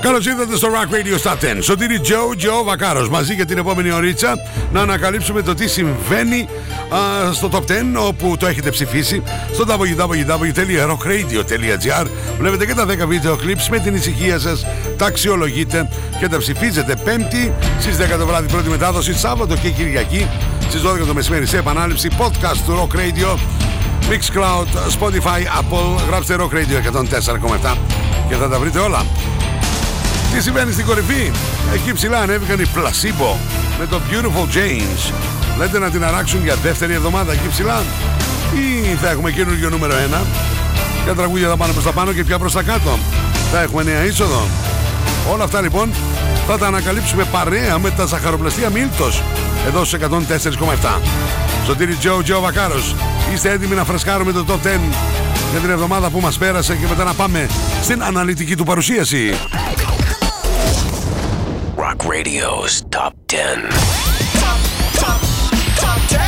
Καλώς ήρθατε στο Rock Radio Stop 10. Σωτήρι Τζο, Τζο Βακάρος. Μαζί για την επόμενη ωρίτσα να ανακαλύψουμε το τι συμβαίνει α, στο Top 10 όπου το έχετε ψηφίσει στο www.rockradio.gr. Βλέπετε και τα 10 βίντεο clips με την ησυχία σας. Τα αξιολογείτε και τα ψηφίζετε Πέμπτη στις 10 το βράδυ πρώτη μετάδοση, Σάββατο και Κυριακή στις 12 το μεσημέρι σε επανάληψη podcast του Rock Radio. Mixcloud, Spotify, Apple, γράψτε Rock Radio 104,7 και θα τα βρείτε όλα. Τι συμβαίνει στην κορυφή; Εκεί ψηλά ανέβηκαν οι Placebo με το Beautiful James. Λέτε να την αράξουν για δεύτερη εβδομάδα εκεί ψηλά; Ή θα έχουμε καινούργιο νούμερο 1. Ποια τραγούδια θα πάνε προς τα πάνω και ποια προς τα κάτω; Θα έχουμε νέα είσοδο; Όλα αυτά λοιπόν θα τα ανακαλύψουμε παρέα με τα ζαχαροπλαστεία Μίλτος εδώ στους 104,7. Σωτήρι Τζο Τζο Βακάρος. Είστε έτοιμοι να φρεσκάρουμε το Top 10 για την εβδομάδα που μας πέρασε και μετά να πάμε στην αναλυτική του παρουσίαση. Rock Radio's Top 10. Top, top, top 10.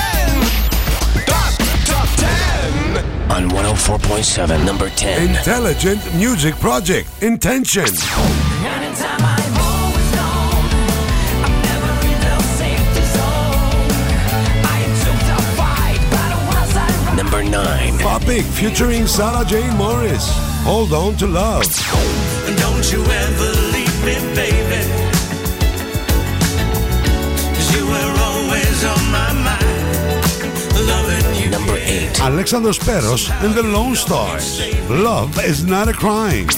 Top, top 10. On 104.7, number 10. Intelligent Music Project Intention. Anytime I'm always known, I'm never in the safety zone. I took the fight, but once I run, Number 9. Topic featuring Sarah Jane Morris. Hold on to love. Don't you ever leave me, baby. Alexander Speros and the Lone Stars. Love is not a crime.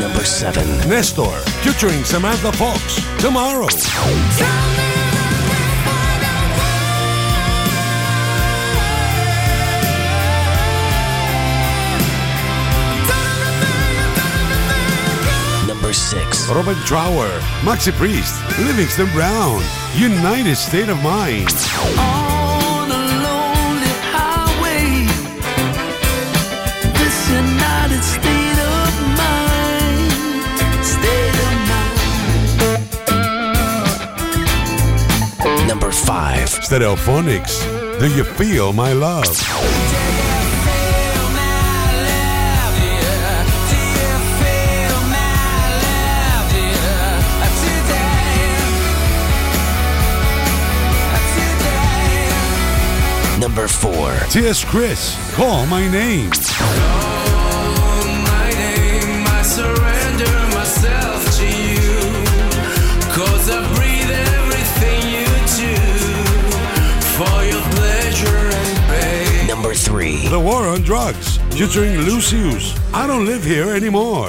Number seven. Nestor, featuring Samantha Fox, tomorrow. 6. Robert Trower. Maxi Priest. Livingston Brown. United State of Mind. on a lonely highway. This United State of mind, state of mind. Number 5. Stereophonics. Do you feel my love? Number 4. T.S. Chris. Call my name. My name, I surrender myself to you. 'Cause I breathe everything you do. For your pleasure and pain. Number 3. The War on Drugs. Featuring Lucius. I don't live here anymore.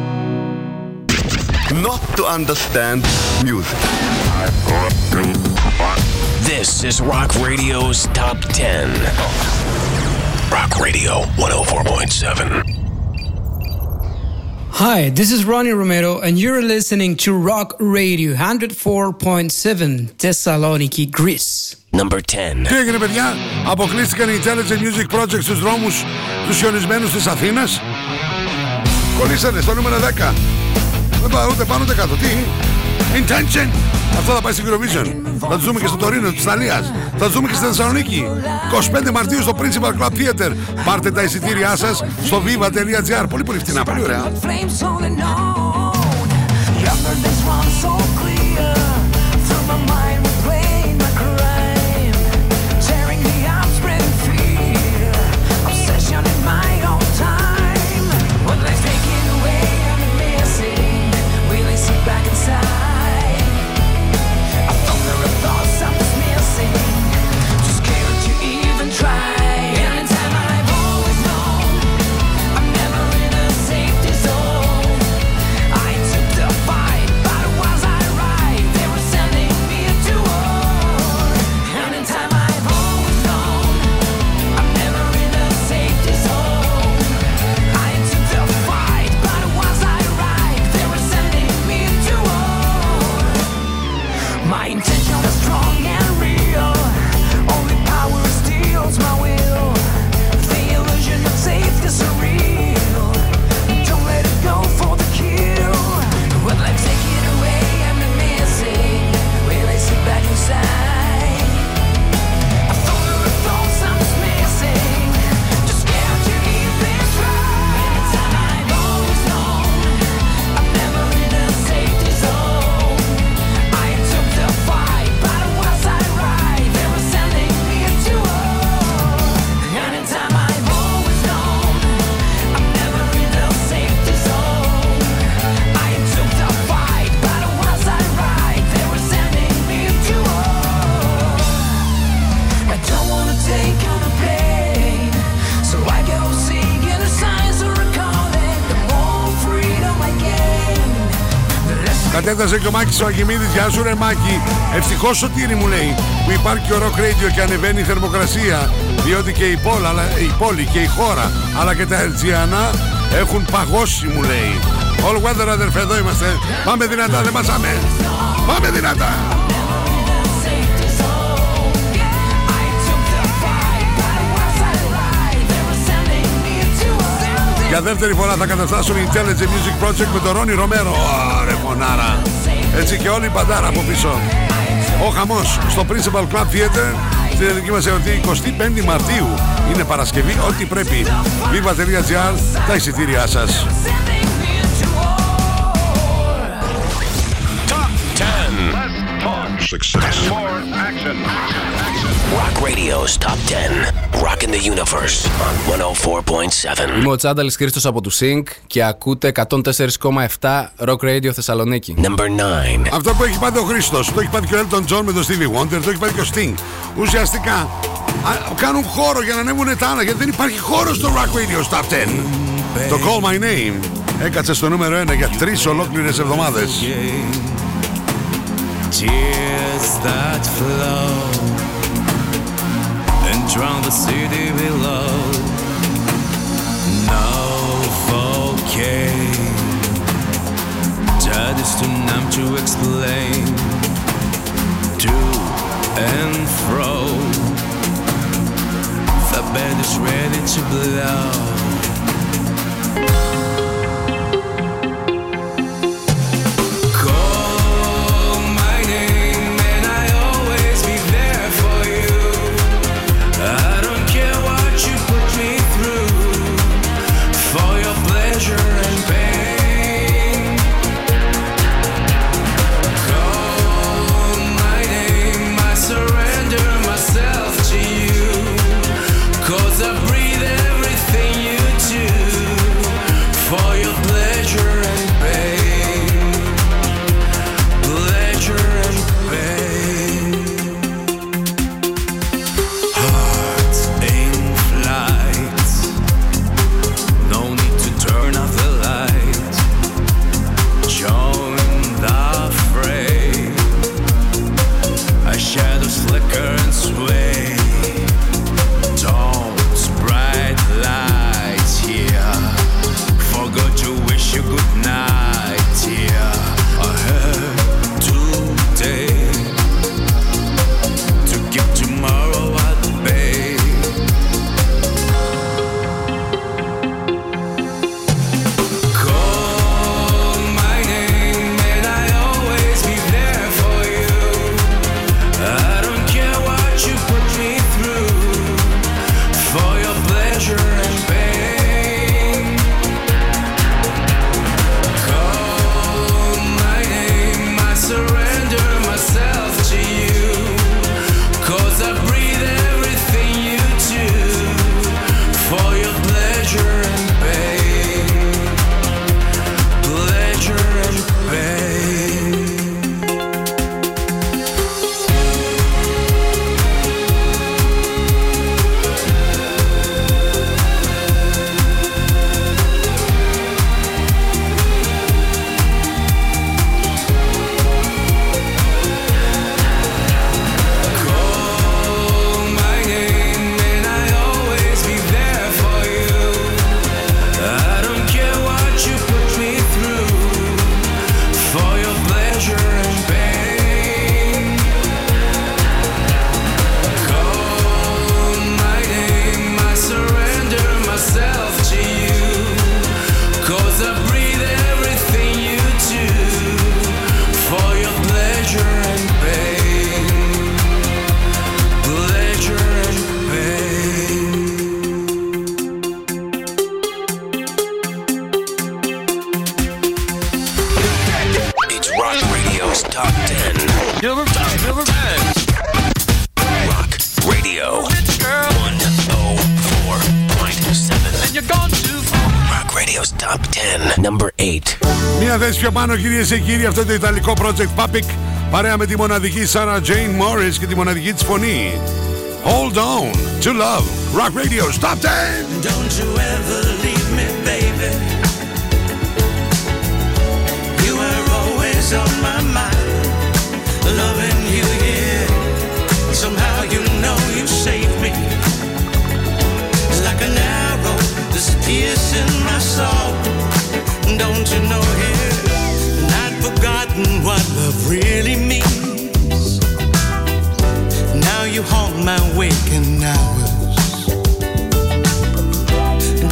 Not to understand music. This is Rock Radio's Top 10. Rock Radio 104.7. Hi, this is Ronnie Romero, and you're listening to Rock Radio 104.7 Thessaloniki, Greece. Number 10. Τι έγινε παιδιά, αποκλείστηκαν οι Intelligent Music Project στους δρόμους τους χιονισμένους της Αθήνας. Κολλήσανε στο νούμερο 10. Δεν πάω ούτε πάνω ούτε κάτω. Τι, Intention. Αυτό θα πάει στην Eurovision. Θα τους δούμε και στο Τωρίνο της Ιταλίας. Θα τους δούμε και στη Θεσσαλονίκη. 25 Μαρτίου στο Principal Club Theater. Πάρτε τα εισιτήριά σας στο viva.gr. Πολύ πολύ φτηνά, πολύ ωραία. Less Κατέφτασε και ο Μάκης ο Αγιμίδης. Γεια σου ρε Μάκη. Ευτυχώς σωτήρι μου λέει που υπάρχει ο Rock Radio και ανεβαίνει η θερμοκρασία. Διότι και η πόλη, αλλά, η πόλη και η χώρα αλλά και τα Ερτζιανά έχουν παγώσει μου λέει. All weather αδερφέ εδώ είμαστε. Πάμε δυνατά δεν μασάμε. Πάμε δυνατά. safety zone. I took the fight, but was I right? They were sending me to war. Για δεύτερη φορά θα καταστάσουν η Intelligent Music Project με τον Ρόνι Ρομέρο. Ωραία φωνάρα. Έτσι και όλη η παντάρα από πίσω. Ο χαμός στο Principal Club Theater στην ελληνική μας εορτή 25 Μαρτίου. Είναι Παρασκευή, ό,τι πρέπει. Viva.gr, τα εισιτήριά σας. Sending me to war. Top 10. Success. Rock Radio's Top 10. Rockin' the Universe on 104.7. Είμαι ο Τσάνταλης Χρήστος από του Sync και ακούτε 104,7 Rock Radio Θεσσαλονίκη. Number 9. Αυτό που έχει πάθει ο Χρήστος, το έχει πάθει και ο Elton John με τον Stevie Wonder, το έχει πάθει και ο Sting. Ουσιαστικά α, κάνουν χώρο για να ανέβουν τα άλλα, γιατί δεν υπάρχει χώρος στο Rock Radio Top 10. Το Call My Name έκατσε στο νούμερο 1 για τρεις ολόκληρες εβδομάδες. Tears that flow and drown the city below. No volcano that is too numb to explain. To and fro, the bed is ready to blow. θέση πιο πάνω κυρίες και κύριοι αυτό το ιταλικό project Papic παρέα με τη μοναδική Sarah Jane Morris και τη μοναδική της φωνή. Hold on to love. Rock Radio Top 10. Don't you ever leave me, baby. You were always on my mind, loving you, yeah. Somehow you know you saved me. It's like an arrow that's piercing my soul. Love really means. Now you haunt my waking hours.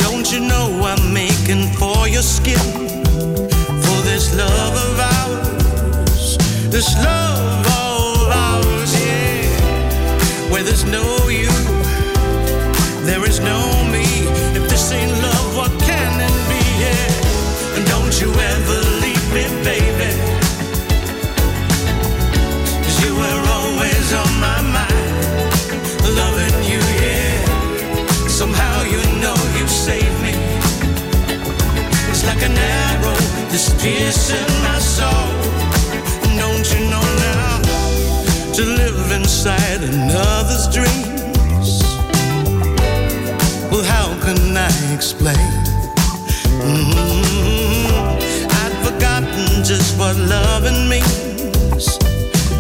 Don't you know I'm making for your skin? For this love of ours, this love of ours, yeah. Where there's no you, there is no me. If this ain't love, that's piercing my soul. Don't you know now to live inside another's dreams? Well, how can I explain? Mhm. I'd forgotten just what loving means,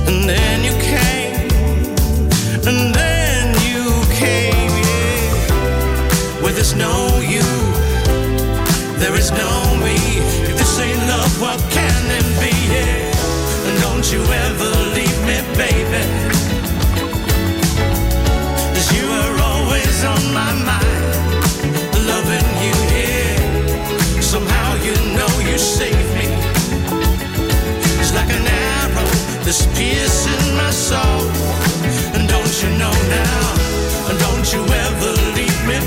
and then you came, and then you came, yeah where there's no you, there is no me. If this ain't love, what can it be? Yeah. Don't you ever leave me, baby. 'Cause you are always on my mind, loving you, yeah. Somehow you know you saved me. It's like an arrow that's piercing my soul. And don't you know now? Don't you ever leave me,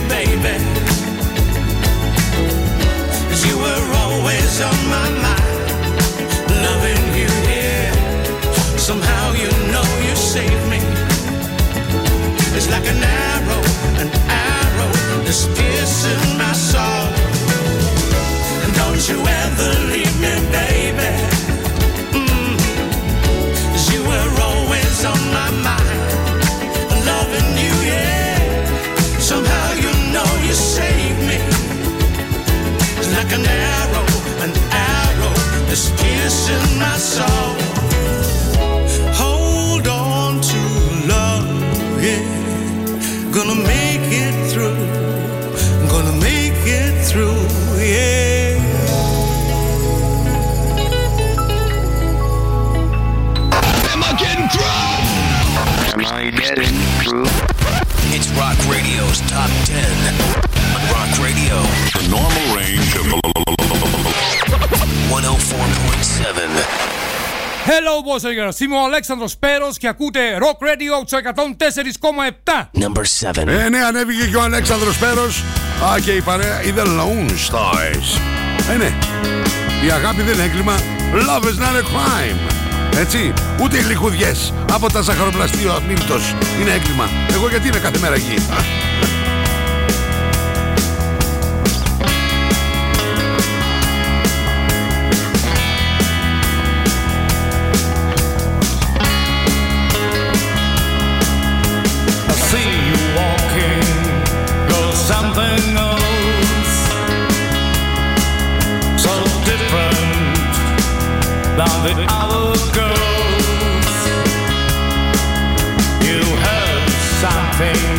Hello boys and girls, είμαι ο Αλέξανδρος Πέρος και ακούτε Rock Radio στο 104,7. Number 7. Ε, ναι, ανέβηκε και ο Αλέξανδρος Πέρος. Α, και η παρέα, η The Lone Stars. Ε, ναι. Η αγάπη δεν είναι έγκλημα. Love is not a crime. Έτσι, ούτε οι λιχουδιές από τα ζαχαροπλαστείο αμύμπτος είναι έγκλημα. Εγώ γιατί είμαι κάθε μέρα εκεί;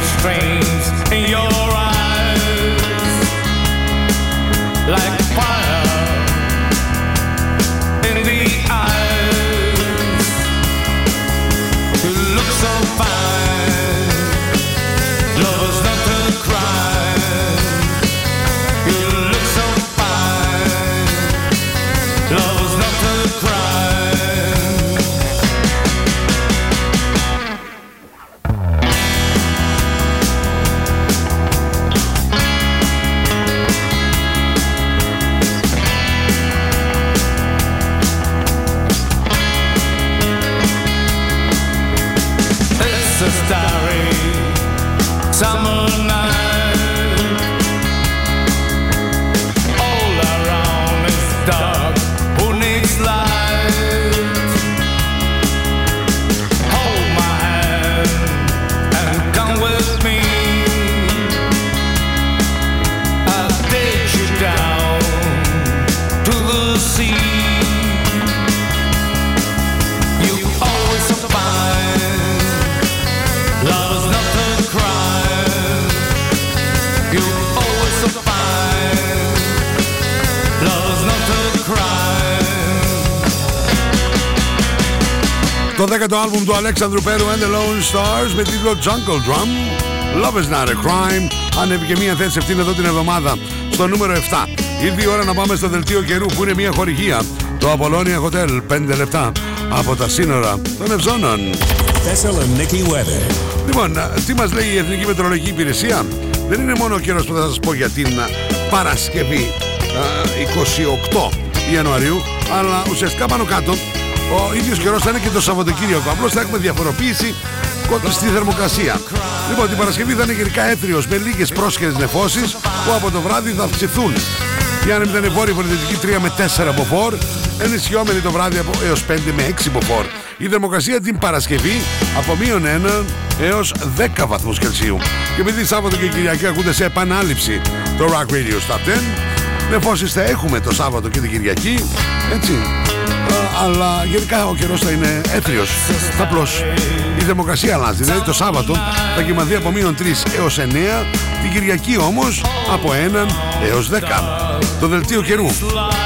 strange in your eyes, like fire δέκατο άλμπουμ του Αλέξανδρου Πέρου and the Lone Stars με τίτλο Jungle Drum. Love is not a crime. Ανέβηκε μία θέση αυτήν εδώ την εβδομάδα στο νούμερο 7. Ήρθε η ώρα να πάμε στο δελτίο καιρού που είναι μία χορηγία. Το Apollonia Hotel 5 λεπτά από τα σύνορα των Ευζώνων. Thessaloniki weather. Λοιπόν, τι μας λέει η Εθνική Μετρολογική Υπηρεσία; Δεν είναι μόνο ο καιρός που θα σας πω για την α, Παρασκευή α, 28 Ιανουαρίου, αλλά ουσιαστικά πάνω κάτω ο ίδιος καιρός θα είναι και το Σαββατοκύριακο. Απλώς θα έχουμε διαφοροποίηση κοντά στη θερμοκρασία. Λοιπόν, την Παρασκευή θα είναι γενικά έθριος με λίγες πρόσχερες νεφώσεις που από το βράδυ θα αυξηθούν. Η άνεμη ήταν βόρεια βορειοδυτική 3 με 4 μποφόρ, ενισχυόμενη το βράδυ από έως 5 με 6 μποφόρ. Η θερμοκρασία την Παρασκευή από μείον 1 έως 10 βαθμούς Κελσίου. Και επειδή Σάββατο και Κυριακή ακούτε σε επανάληψη το Rock Radio Stop 10, νεφώσεις θα έχουμε το Σάββατο και την Κυριακή, έτσι. Α, αλλά γενικά ο καιρός θα είναι έθριος, απλώς. Η θερμοκρασία αλλάζει, δηλαδή το Σάββατο θα κοιμαθεί από μείον 3 έως 9, την Κυριακή όμως από 1 έως 10. Το δελτίο καιρού,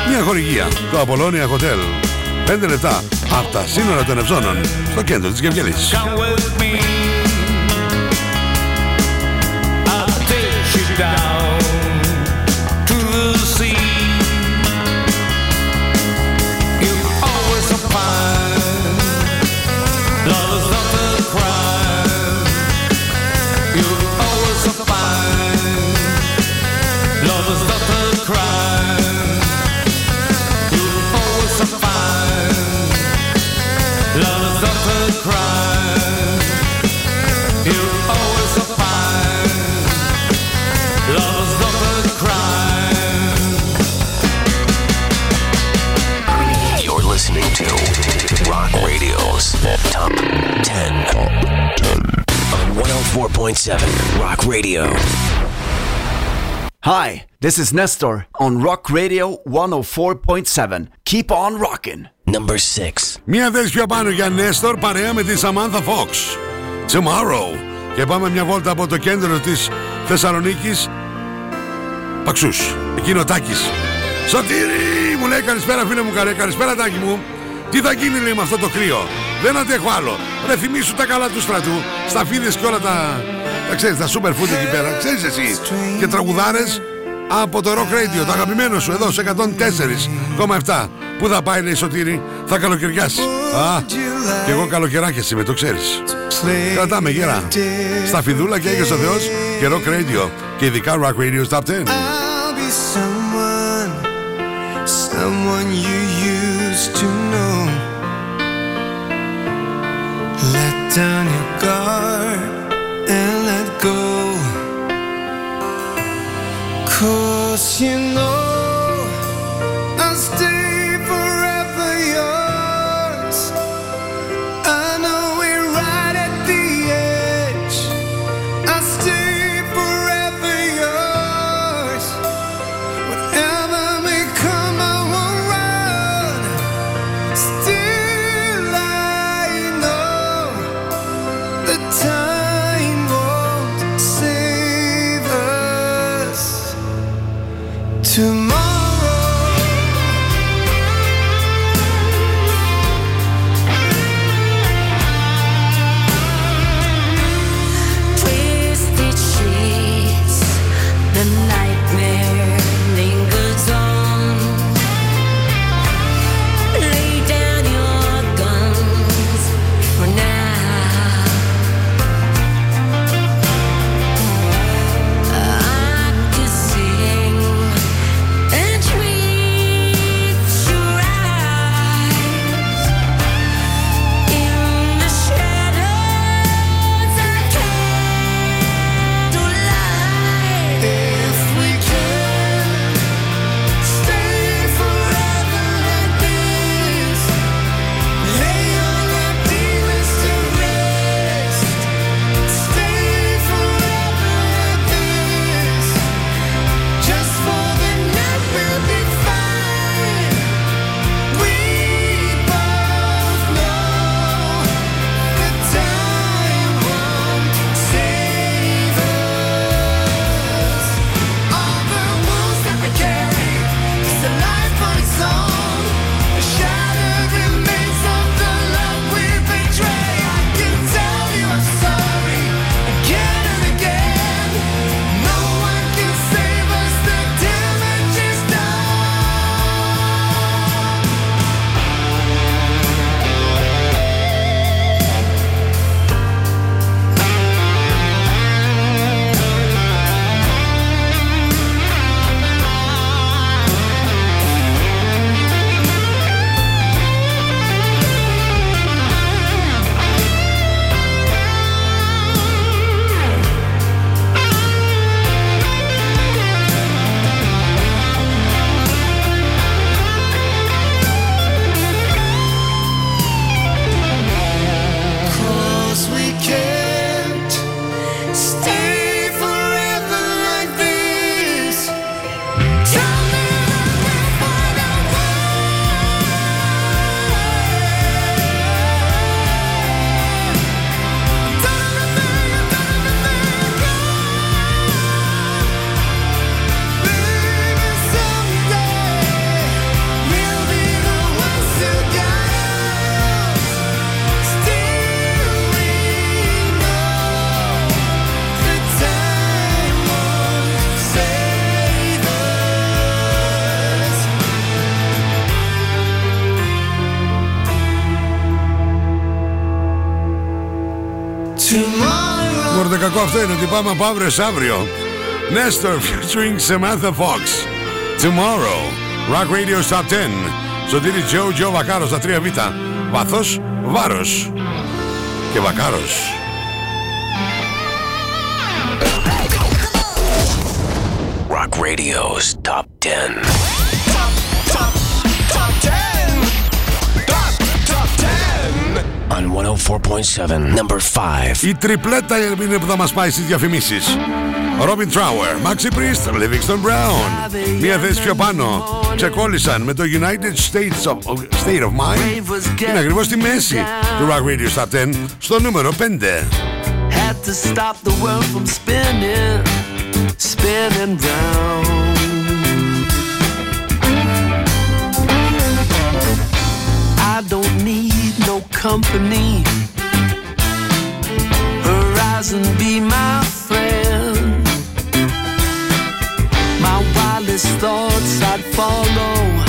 μια χορηγία, το Apollonia Hotel. 5 λεπτά από τα σύνορα των Ευζώνων, στο κέντρο της Γευγελής. Come with me. I'll take you down 104.7 Rock Radio. Hi, this is Nestor on Rock Radio 104.7. Keep on rocking. Number 6. Μία θέση πιο πάνω για Νέστορ παρέα με τη Samantha Fox. Tomorrow. Και πάμε μια βόλτα από το κέντρο της Θεσσαλονίκης. Παξούς. Εκείνο ο Τάκης. Σωτήρι! Μου λέει καλησπέρα φίλε μου καλέ. Καλησπέρα Τάκη μου. Τι θα γίνει λέει με αυτό το κρύο; Δεν αντέχω άλλο. Ρε θυμίσου τα καλά του στρατού. Σταφίδες και όλα τα... Τα ξέρεις, τα super food εκεί πέρα. Ξέρεις εσύ. Και τραγουδάρες από το Rock Radio, το αγαπημένο σου εδώ σε 104,7. Πού θα πάει λέει Σωτήρη, θα καλοκαιριάσει. Α, και εγώ καλοκαιράκια είμαι, το ξέρεις. Κρατάμε γέρα. Στα φιδούλα και έγες ο Θεός και Rock Radio. Και ειδικά Rock Radio Top 10. I'll be someone, someone you used to down your guard and let go. Cause you know αυτό είναι ότι πάμε από αύριο σε αύριο. Nestor featuring Samantha Fox. Tomorrow. Rock Radio Top 10. Σωτήρι Τζο, Τζο Βακάρος στα 3Β. Βάθος, βάρος. Και Βακάρος. Rock Radio's Top 10. 104.7, number 5. Η τριπλέτα είναι που θα μας πάει στις διαφημίσεις. Robin Trower, Maxi Priest, Livingston Brown. Μία θέση πιο πάνω. Ξεκόλλησαν με το United States of, State of Mind. Είναι ακριβώς στη μέση του Rock Radio Top 10 στο νούμερο 5. Had to stop the world from spinning, spinning round. No company. Horizon be my friend. My wildest thoughts I'd follow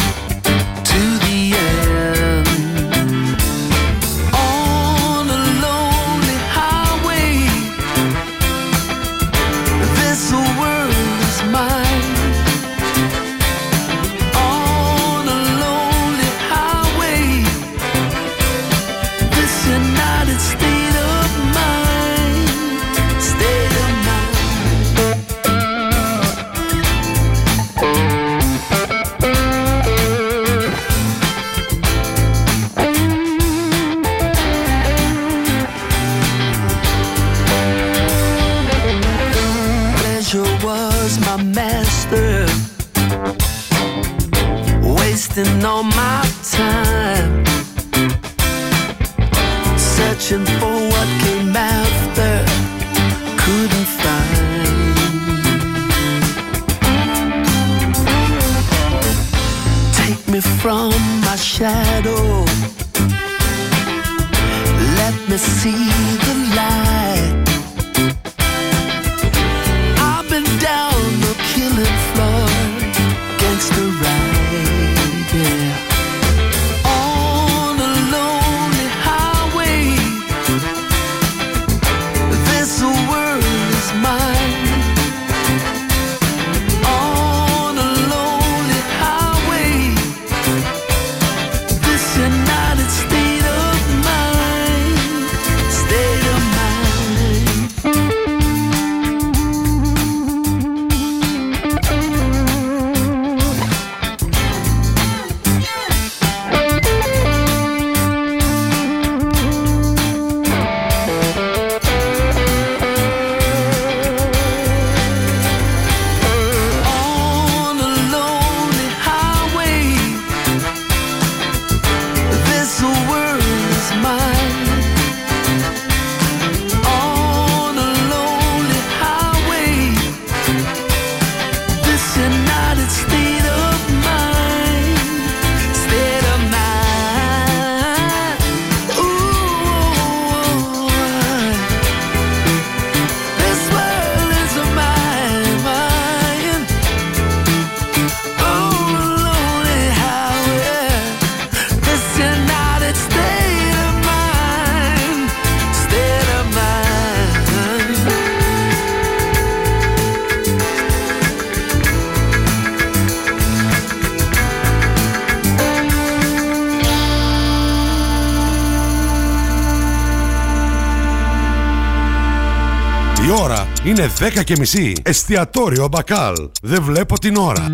είναι 10 και μισή. Εστιατόριο Μπακάλ. Δεν βλέπω την ώρα.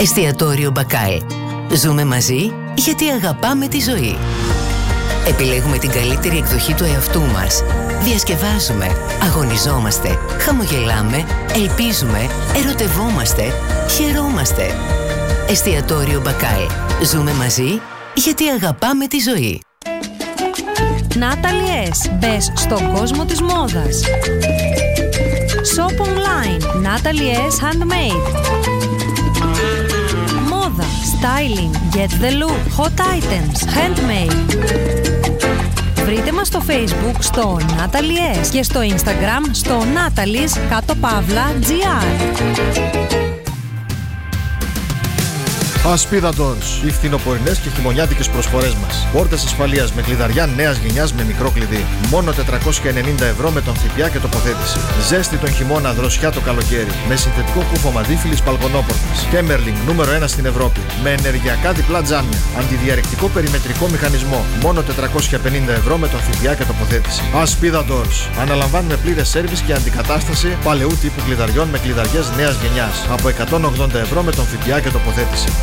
Εστιατόριο Μπακάλ. Ζούμε μαζί γιατί αγαπάμε τη ζωή. Επιλέγουμε την καλύτερη εκδοχή του εαυτού μας. Διασκευάζουμε, αγωνιζόμαστε, χαμογελάμε, ελπίζουμε, ερωτευόμαστε, χαιρόμαστε. Εστιατόριο Μπακάλ. Ζούμε μαζί γιατί αγαπάμε τη ζωή. Natalie S. Μπες στον κόσμο της μόδας. Shop online. Natalie S. Handmade. Μόδα. Styling. Get the look. Hot items. Handmade. Βρείτε μας στο facebook στο Natalie S. και στο instagram στο Natalie's κάτω παύλα gr. Ασπίδα Doors. Οι φθινοπορεινές και χειμωνιάτικες προσφορές μας. Πόρτες ασφαλείας με κλειδαριά νέας γενιάς με μικρό κλειδί. Μόνο 490 ευρώ με τον ΦΠΑ και τοποθέτηση. Ζέστη τον χειμώνα, δροσιά το καλοκαίρι. Με συνθετικό κούφο μαντίφυλλης παλκονόπορτας. Κέμερλινγκ νούμερο 1 στην Ευρώπη. Με ενεργειακά διπλά τζάμια. Αντιδιαρρεκτικό περιμετρικό μηχανισμό. Μόνο 450 ευρώ με τον ΦΠΑ και τοποθέτηση. Ασπίδα Doors. Αναλαμβάνουμε πλήρες σέρβις και αντικατάσταση παλαιού τύπου κλειδαριών με κλειδαριές νέας γενιάς. Από 180 ευρώ με τον ΦΠΑ και τοποθέτηση.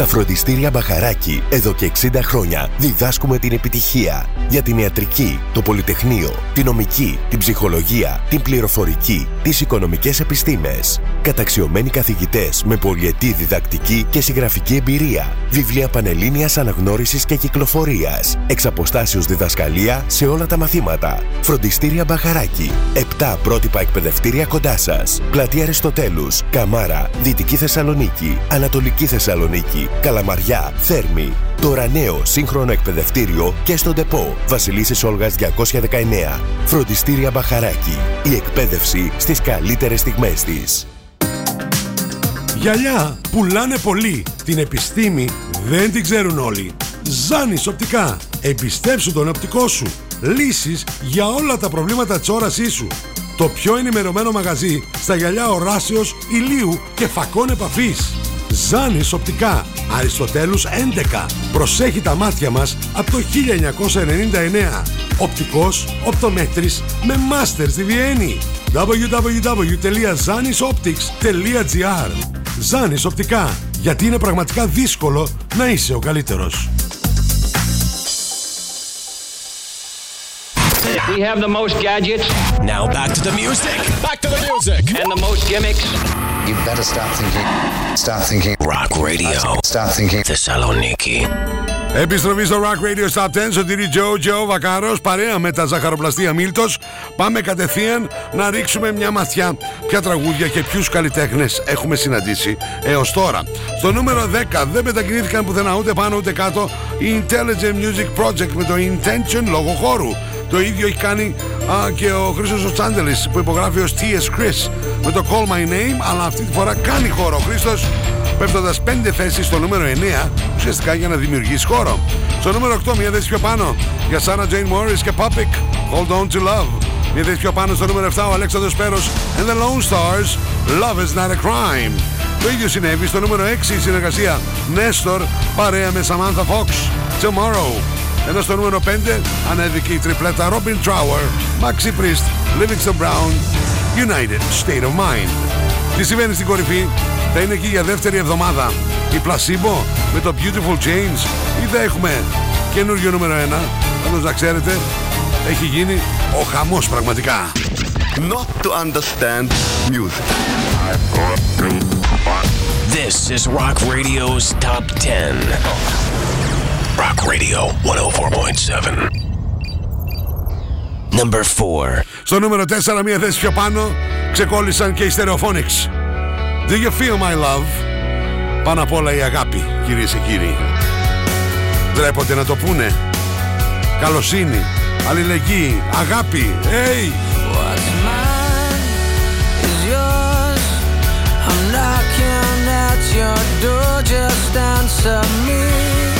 Στα φροντιστήρια Μπαχαράκι, εδώ και 60 χρόνια, διδάσκουμε την επιτυχία για την ιατρική, το πολυτεχνείο, την νομική, την ψυχολογία, την πληροφορική, τις οικονομικές επιστήμες. Καταξιωμένοι καθηγητές με πολυετή διδακτική και συγγραφική εμπειρία. Βιβλία πανελλήνιας αναγνώρισης και κυκλοφορίας. Εξ αποστάσεως διδασκαλία σε όλα τα μαθήματα. Φροντιστήρια Μπαχαράκι. 7 πρότυπα εκπαιδευτήρια κοντά σας. Πλατεία Αριστοτέλους, Καμάρα, Δυτική Θεσσαλονίκη, Ανατολική Θεσσαλονίκη, Καλαμαριά, Θέρμη. Τώρα νέο σύγχρονο εκπαιδευτήριο και στον ΤΕΠΟ. Βασιλίσσης Όλγας 219. Φροντιστήρια Μπαχαράκι. Η εκπαίδευση στις καλύτερες στιγμές της. Γυαλιά πουλάνε πολύ. Την επιστήμη δεν την ξέρουν όλοι. Ζάνης οπτικά. Εμπιστέψου τον οπτικό σου. Λύσεις για όλα τα προβλήματα της όρασής σου. Το πιο ενημερωμένο μαγαζί στα γυαλιά οράσεως, ηλίου και φακών επαφής. Ζάνης οπτικά. Αριστοτέλους 11. Προσέχει τα μάτια μας από το 1999. Οπτικός, οπτομέτρης με μάστερς στη Βιέννη. www.zanisoptics.gr Ζάνης οπτικά. Γιατί είναι πραγματικά δύσκολο να είσαι ο καλύτερος. We have the most gadgets. Now back to the music. Back to the music. And the most gimmicks. You better start thinking. Start thinking. Rock Radio. Start thinking. Θεσσαλονίκη. Επιστροφή στο Rock Radio Stop 10, σωτήρι Τζο, Τζο Βακάρος, παρέα με τα ζαχαροπλαστεία Μίλτος. Πάμε κατευθείαν να ρίξουμε μια ματιά ποια τραγούδια και ποιους καλλιτέχνες έχουμε συναντήσει έως τώρα. Στο νούμερο 10 δεν μετακινήθηκαν πουθενά ούτε πάνω ούτε κάτω η Intelligent Music Project με το Intention λόγω χώρου. Το ίδιο έχει κάνει α, και ο Χρήστος ο Τσάντελης που υπογράφει ως T.S. Chris με το Call My Name αλλά αυτή τη φορά κάνει χώρο ο Χρήστος πέφτοντας 5 θέσεις στο νούμερο 9 ουσιαστικά για να δημιουργήσει χώρο. Στο νούμερο 8 μια θέση πιο πάνω για Sarah Jane Morris και Pupic Hold On To Love. Μια θέση πιο πάνω στο νούμερο 7 ο Αλέξανδρος Πέρος and the Lone Stars Love Is Not A Crime. Το ίδιο συνέβη στο νούμερο 6 η συνεργασία Nestor παρέα με Samantha Fox Tomorrow. Ενώ στο νούμερο 5 ανέβηκε η τριπλέτα Robin Trower, Maxi Priest, Livingston Brown, United State of Mind. Τι συμβαίνει στην κορυφή, θα είναι εκεί για δεύτερη εβδομάδα. Η Placebo με το Beautiful James ή θα έχουμε καινούριο νούμερο 1. Πάντως να ξέρετε, έχει γίνει ο χαμός πραγματικά. Not to understand music. This is Rock Radio's Top 10. Rock Radio 104.7. Number 4. Στο νούμερο 4, μία θέση πιο πάνω, ξεκόλλησαν και οι Stereophonics. Do you feel my love? Πάνω απ' όλα η αγάπη, κυρίες και κύριοι. Ντρέπονται να το πούνε. Καλοσύνη, αλληλεγγύη, αγάπη. Hey! What's mine is yours. I'm knocking at your door. Just answer me.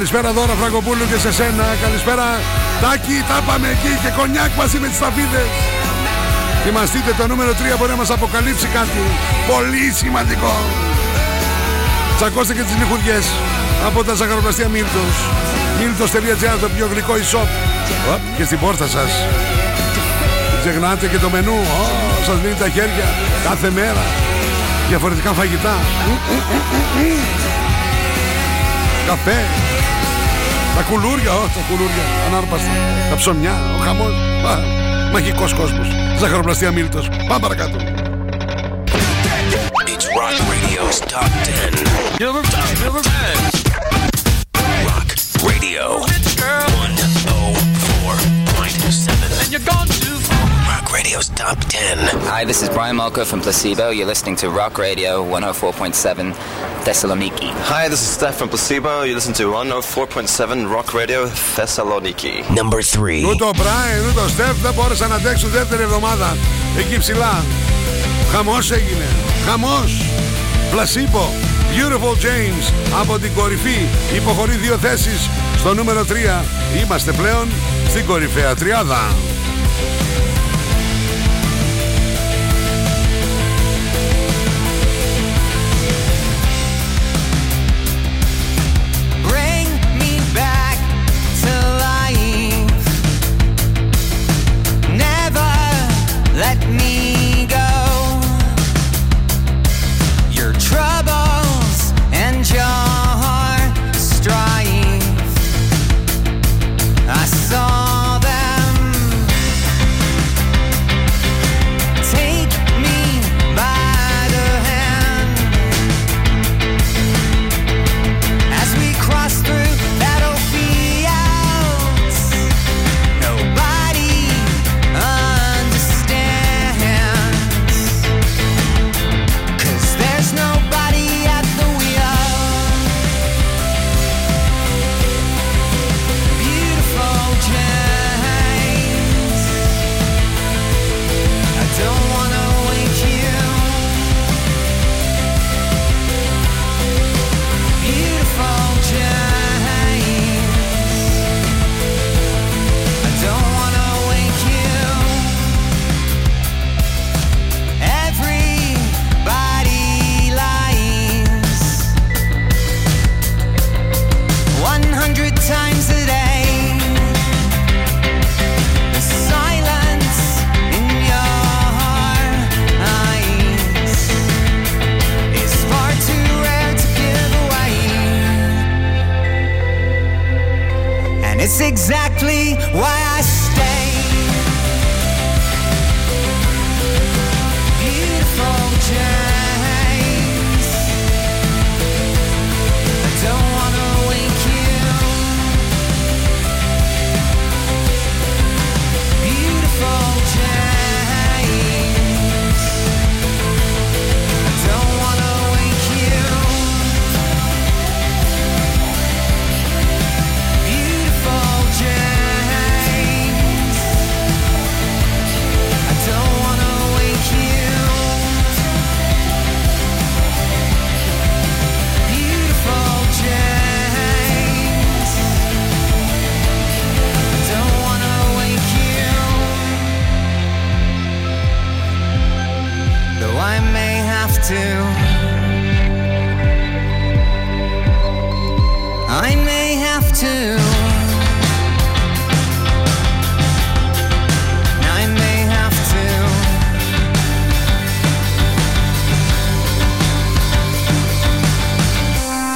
Καλησπέρα δώρα Φραγκοπούλου και σε σένα. Καλησπέρα Τάκη, τα πάμε εκεί και κονιάκ μαζί με τις ταφίδες. Θυμαστείτε το νούμερο 3 μπορεί να μας αποκαλύψει κάτι πολύ σημαντικό. Τσακώστε και τις λιχουδιές από τα ζαχαροπλαστεία Μίλτος. Μίλτος.gr το πιο γλυκό e-shop. Οπ, Και στην πόρτα σας. Μην Ξεχνάτε και το μενού. Ω, σας λύνει τα χέρια κάθε μέρα. Διαφορετικά φαγητά. Μμ, μμ, μμ, μμ, μμ. Καφέ. Τα κουλούρια, ω, τα κουλούρια. Ανάρπαστα. Τα ψωμιά, ο χαμός. Α, μαγικός κόσμος. Ζαχαροπλαστεία Μίλτος. Πάμε παρακάτω. It's Rock Radio's Top 10. Top 10. Rock Radio 104.7. And you're gone too far. Rock Radio's Top 10. Hi, this is Brian Malko from Placebo. You're listening to Rock Radio 104.7 Thessaloniki. Hi, this is Steph from Placebo. You listen to 104.7 Rock Radio Thessaloniki. Number 3. Ούτε ο Μπράιν, ούτε ο Στεφ δεν μπόρεσαν να αντέξουν δεύτερη εβδομάδα εκεί ψηλά. Χαμός έγινε. Χαμός. Πλασίμπο. Beautiful James από την κορυφή υποχωρεί δύο θέσεις στο νούμερο 3. Είμαστε πλέον στην κορυφαία τριάδα.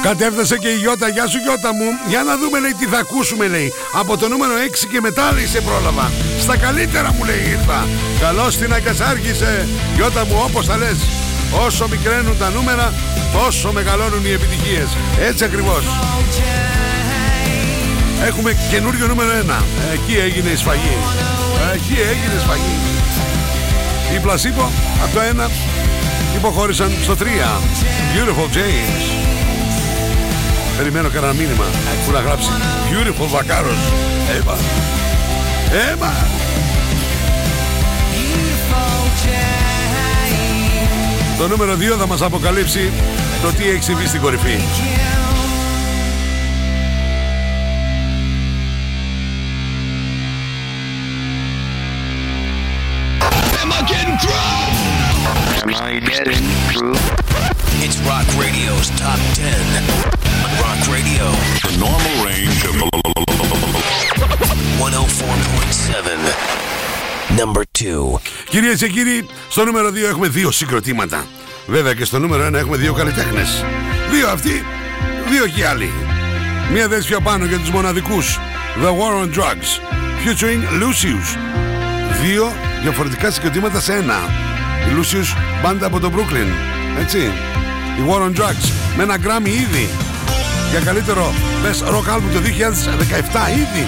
Κατέφτασε και η Γιώτα. Γεια σου Γιώτα μου. Για να δούμε λέει τι θα ακούσουμε λέει. Από το νούμερο 6 και μετά λέει σε πρόλαβα. Στα καλύτερα μου λέει ήρθα. Καλώς την αγκασάρχησε. Γιώτα μου όπως θα λες. Όσο μικραίνουν τα νούμερα τόσο μεγαλώνουν οι επιτυχίες. Έτσι ακριβώς. Έχουμε καινούριο νούμερο 1. Εκεί έγινε η σφαγή. Εκεί έγινε η σφαγή. Η Πλασίμπο από το 1 υποχώρησαν στο 3. Beautiful James. Περιμένω κανένα μήνυμα που να γράψει Beautiful Βακάρος Έμα Έμα Το νούμερο 2 θα μας αποκαλύψει το τι έχει συμβεί στην κορυφή. Am I getting through? It's Rock Radio's Top 10. On Rock Radio, the normal range of 104.7. Number 2. Κυρίες και κύριοι, στο νούμερο 2 έχουμε δύο συγκροτήματα. Βέβαια και στο νούμερο 1 έχουμε δύο καλλιτέχνες. Δύο αυτοί, δύο και άλλοι. Μία θέση πιο πάνω για τους μοναδικούς. The War on Drugs. Featuring Lucius. Δύο διαφορετικά συγκροτήματα σε ένα. Η Lucius μπάντα από το Brooklyn. Έτσι. Η War on Drugs. Με ένα γκράμι ήδη. Για καλύτερο Best Rock Album το 2017 ήδη.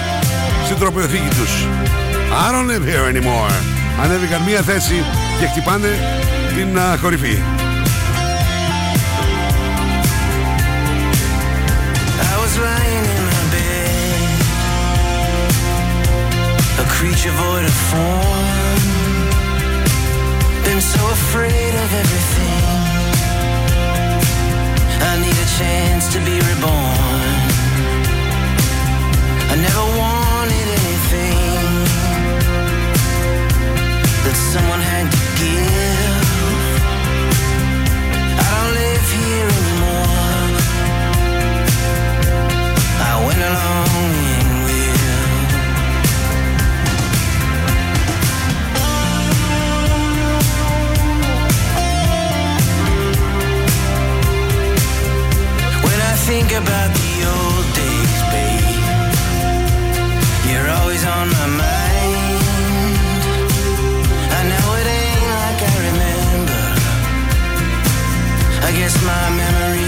Στην τροπιοθήκη τους. I don't live here anymore. Ανέβηκαν μία θέση και χτυπάνε την α, κορυφή. I was lying in my bed, a creature void of form. Been so afraid of everything. Need a chance to be reborn. I never wanted anything that someone had to give. I don't live here anymore. I went along think about the old days, babe. You're always on my mind. I know it ain't like I remember. I guess my memories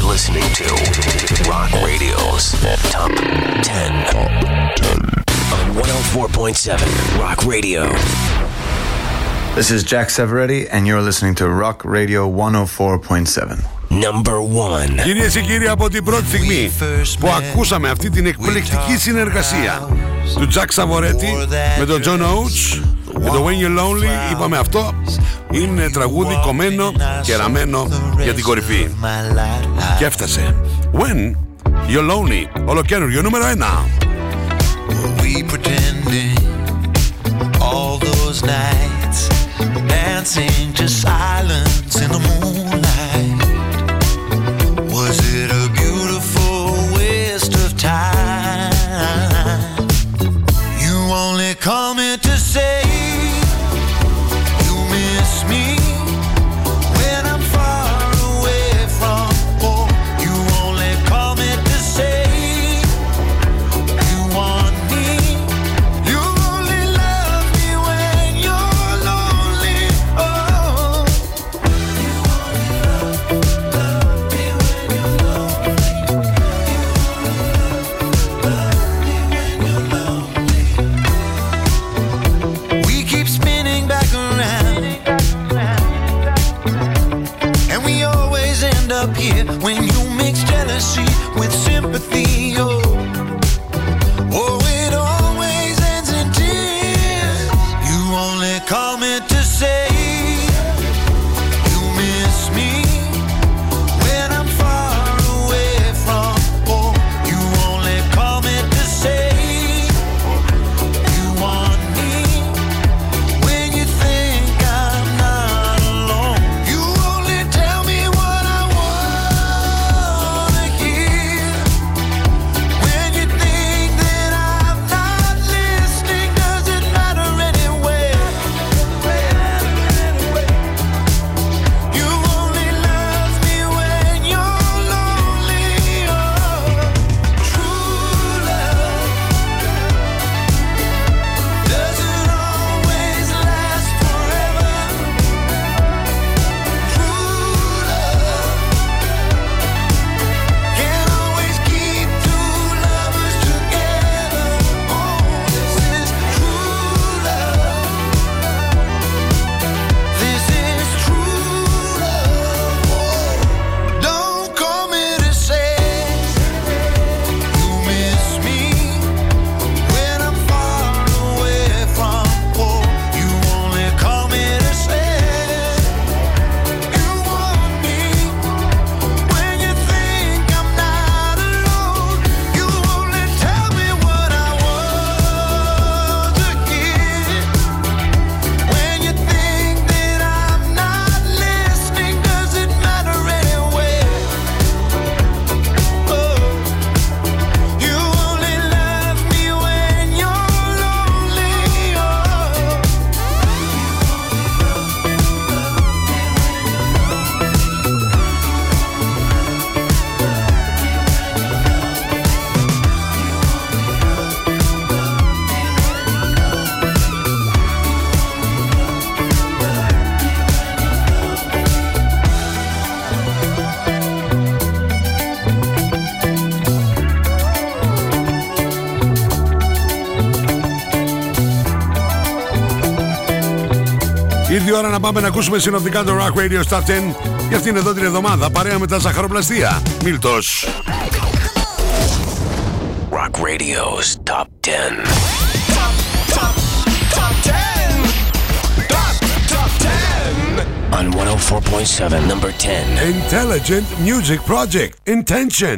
You're listening to Rock Radio's Top 10 on 104.7 Rock Radio. This is Jack Severetti, and you're listening to Rock Radio 104.7. Number one. Κυρίε και κύριοι, από την πρώτη στιγμή που ακούσαμε αυτή την εκπληκτική συνεργασία του Jack Savoretti με τον John Oates και το When You're Lonely, είπαμε αυτό είναι τραγούδι κομμένο και ραμμένο για την κορυφή. Και έφτασε. When You're Lonely, ολοκένουργιο νούμερο 1. we pretending all those nights dancing to silence in the moonlight was it a beautiful waste of time you only call me to say sympathy. Oh. Oh, Ήρθε η ώρα να πάμε να ακούσουμε συνοπτικά το Rock Radio Top 10 για αυτήν εδώ την εβδομάδα παρέα με τα ζαχαροπλαστεία. Μίλτος. Rock Radio's Top 10. On 104.7, number 10. Intelligent Music Project. Intention.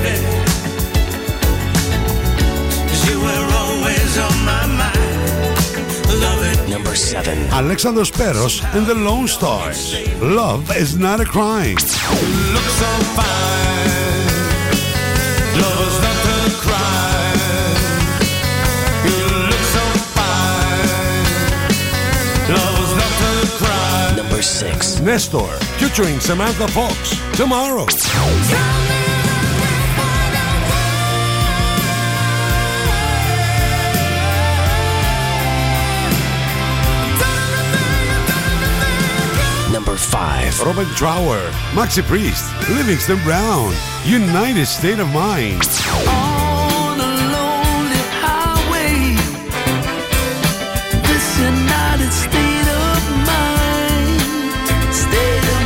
Number 7. Alexander Speros and the Lone Stars. Love is not a crime. Number 6. Nestor, featuring Samantha Fox. Tomorrow. Number five. Robert Trower, Maxi Priest, Livingston Brown, United State of Mind. On a lonely highway. This United State of mind. State of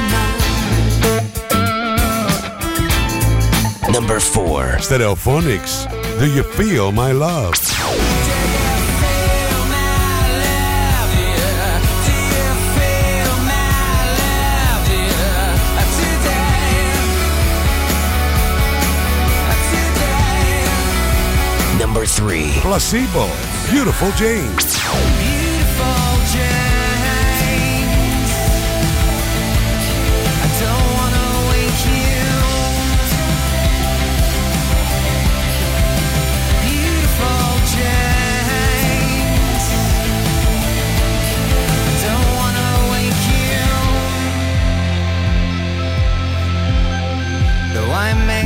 mind. Number four. Stereophonics, Do You Feel My Love? Three. Placebo, Beautiful James.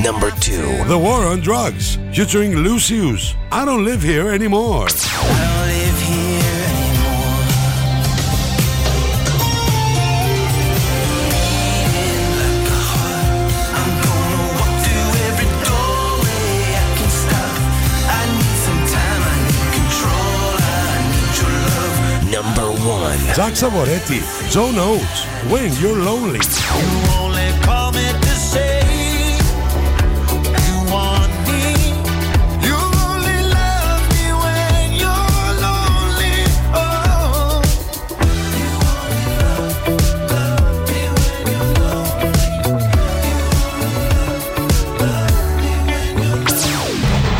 Number two. The War on Drugs, featuring Lucius. I don't live here anymore. Number one. Zach Savoretti, Joe Notes, When You're Lonely. only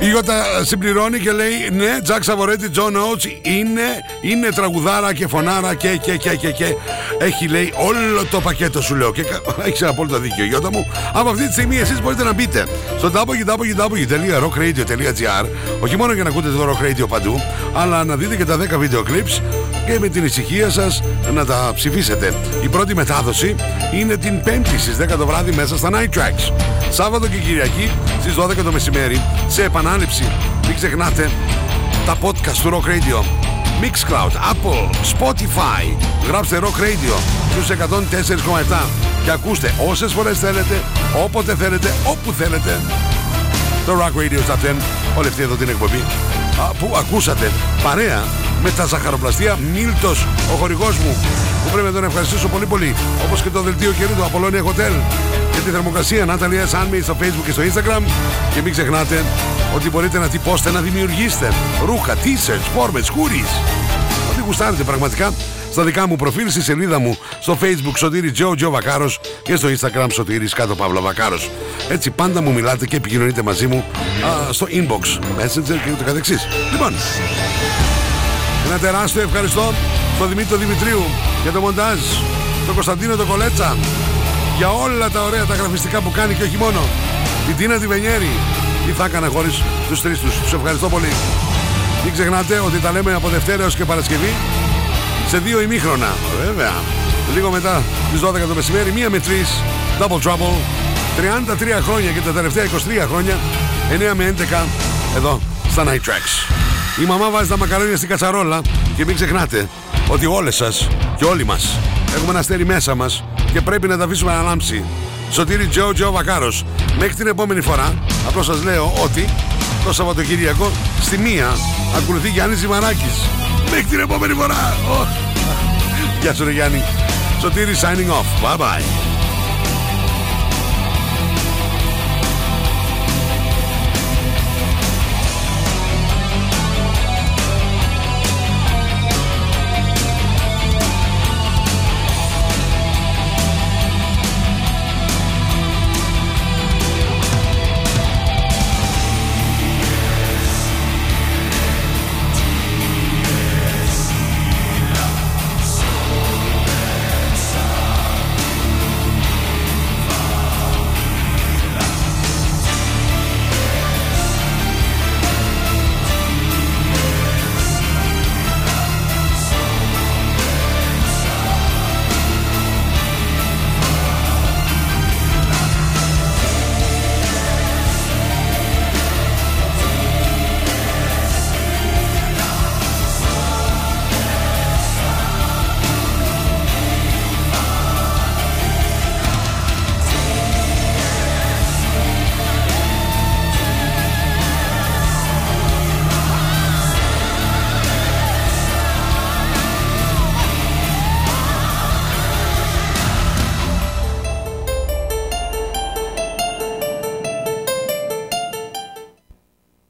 Η Ιώτα συμπληρώνει και λέει ναι, Τζακ Σαβορέτη, Τζον Oates είναι, είναι τραγουδάρα και φωνάρα και, και, και, και, και. Έχει λέει όλο το πακέτο σου λέω και έχεις απόλυτο δίκιο Ιώτα μου. Από αυτή τη στιγμή εσείς μπορείτε να μπείτε στο www.rockradio.gr όχι μόνο για να ακούτε το Rock Radio παντού αλλά να δείτε και τα 10 βίντεο clips και με την ησυχία σας να τα ψηφίσετε. Η πρώτη μετάδοση είναι την 5η στις 10 το βράδυ μέσα στα Night Tracks. Σάββατο και Κυριακή στις 12 το μεσημέρι σε επανάληψη. Μην ξεχνάτε τα podcast του Rock Radio. Mixcloud, Apple, Spotify. Γράψτε Rock Radio στους 104,7 και ακούστε όσες φορές θέλετε, όποτε θέλετε, όπου θέλετε. Το Rock Radio Top 10, όλη αυτή εδώ την εκπομπή. Α, που ακούσατε. Παρέα με τα ζαχαροπλαστεία Μίλτος, ο χορηγός μου που πρέπει να τον ευχαριστήσω πολύ πολύ όπως και το δελτίο καιρού του Apollonia Hotel. Και τη θερμοκρασία Natalia Sunme στο facebook και στο instagram. Και μην ξεχνάτε ότι μπορείτε να τυπώσετε, να δημιουργήσετε ρούχα, t-shirts, φόρμες, hoodies ό,τι γουστάρετε πραγματικά στα δικά μου προφίλ, στη σελίδα μου στο facebook Σωτήρη Τζο Τζο Βακάρος και στο instagram Σωτήρης κάτω Παύλα Βακάρος. Έτσι πάντα μου μιλάτε και επικοινωνείτε μαζί μου α, στο inbox, messenger και ούτω καθεξής. Λοιπόν ένα τεράστιο ευχαριστώ στον Δημήτρη Δημητρίου για το μοντάζ, τον Κωνσταντίνο τον Κολέτσα για όλα τα ωραία τα γραφιστικά που κάνει και όχι μόνο. Την Τίνα τη Βενιέρη. Τι θα έκανα χωρίς τους τρεις τους. Τους ευχαριστώ πολύ. Μην ξεχνάτε ότι τα λέμε από Δευτέρα έως και Παρασκευή σε δύο ημίχρονα. Βέβαια. Λίγο μετά τις 12 το μεσημέρι, μία με τρεις. Double Trouble. 33 χρόνια και τα τελευταία 23 χρόνια. 9 με 11 εδώ στα Night Tracks. Η μαμά βάζει τα μακαρόνια στην κατσαρόλα και μην ξεχνάτε ότι όλες σας και όλοι μας έχουμε ένα αστέρι μέσα μας και πρέπει να τα αφήσουμε να λάμψει. Σωτήρι Τζο Τζο Βακάρος. Μέχρι την επόμενη φορά, απλώς σας λέω ότι το Σαββατοκύριακο στη μία ακολουθεί Γιάννης Ζημαράκης. Μέχρι την επόμενη φορά. Ω, Γεια σου ρε Γιάννη. Σωτήρη signing off. Bye bye.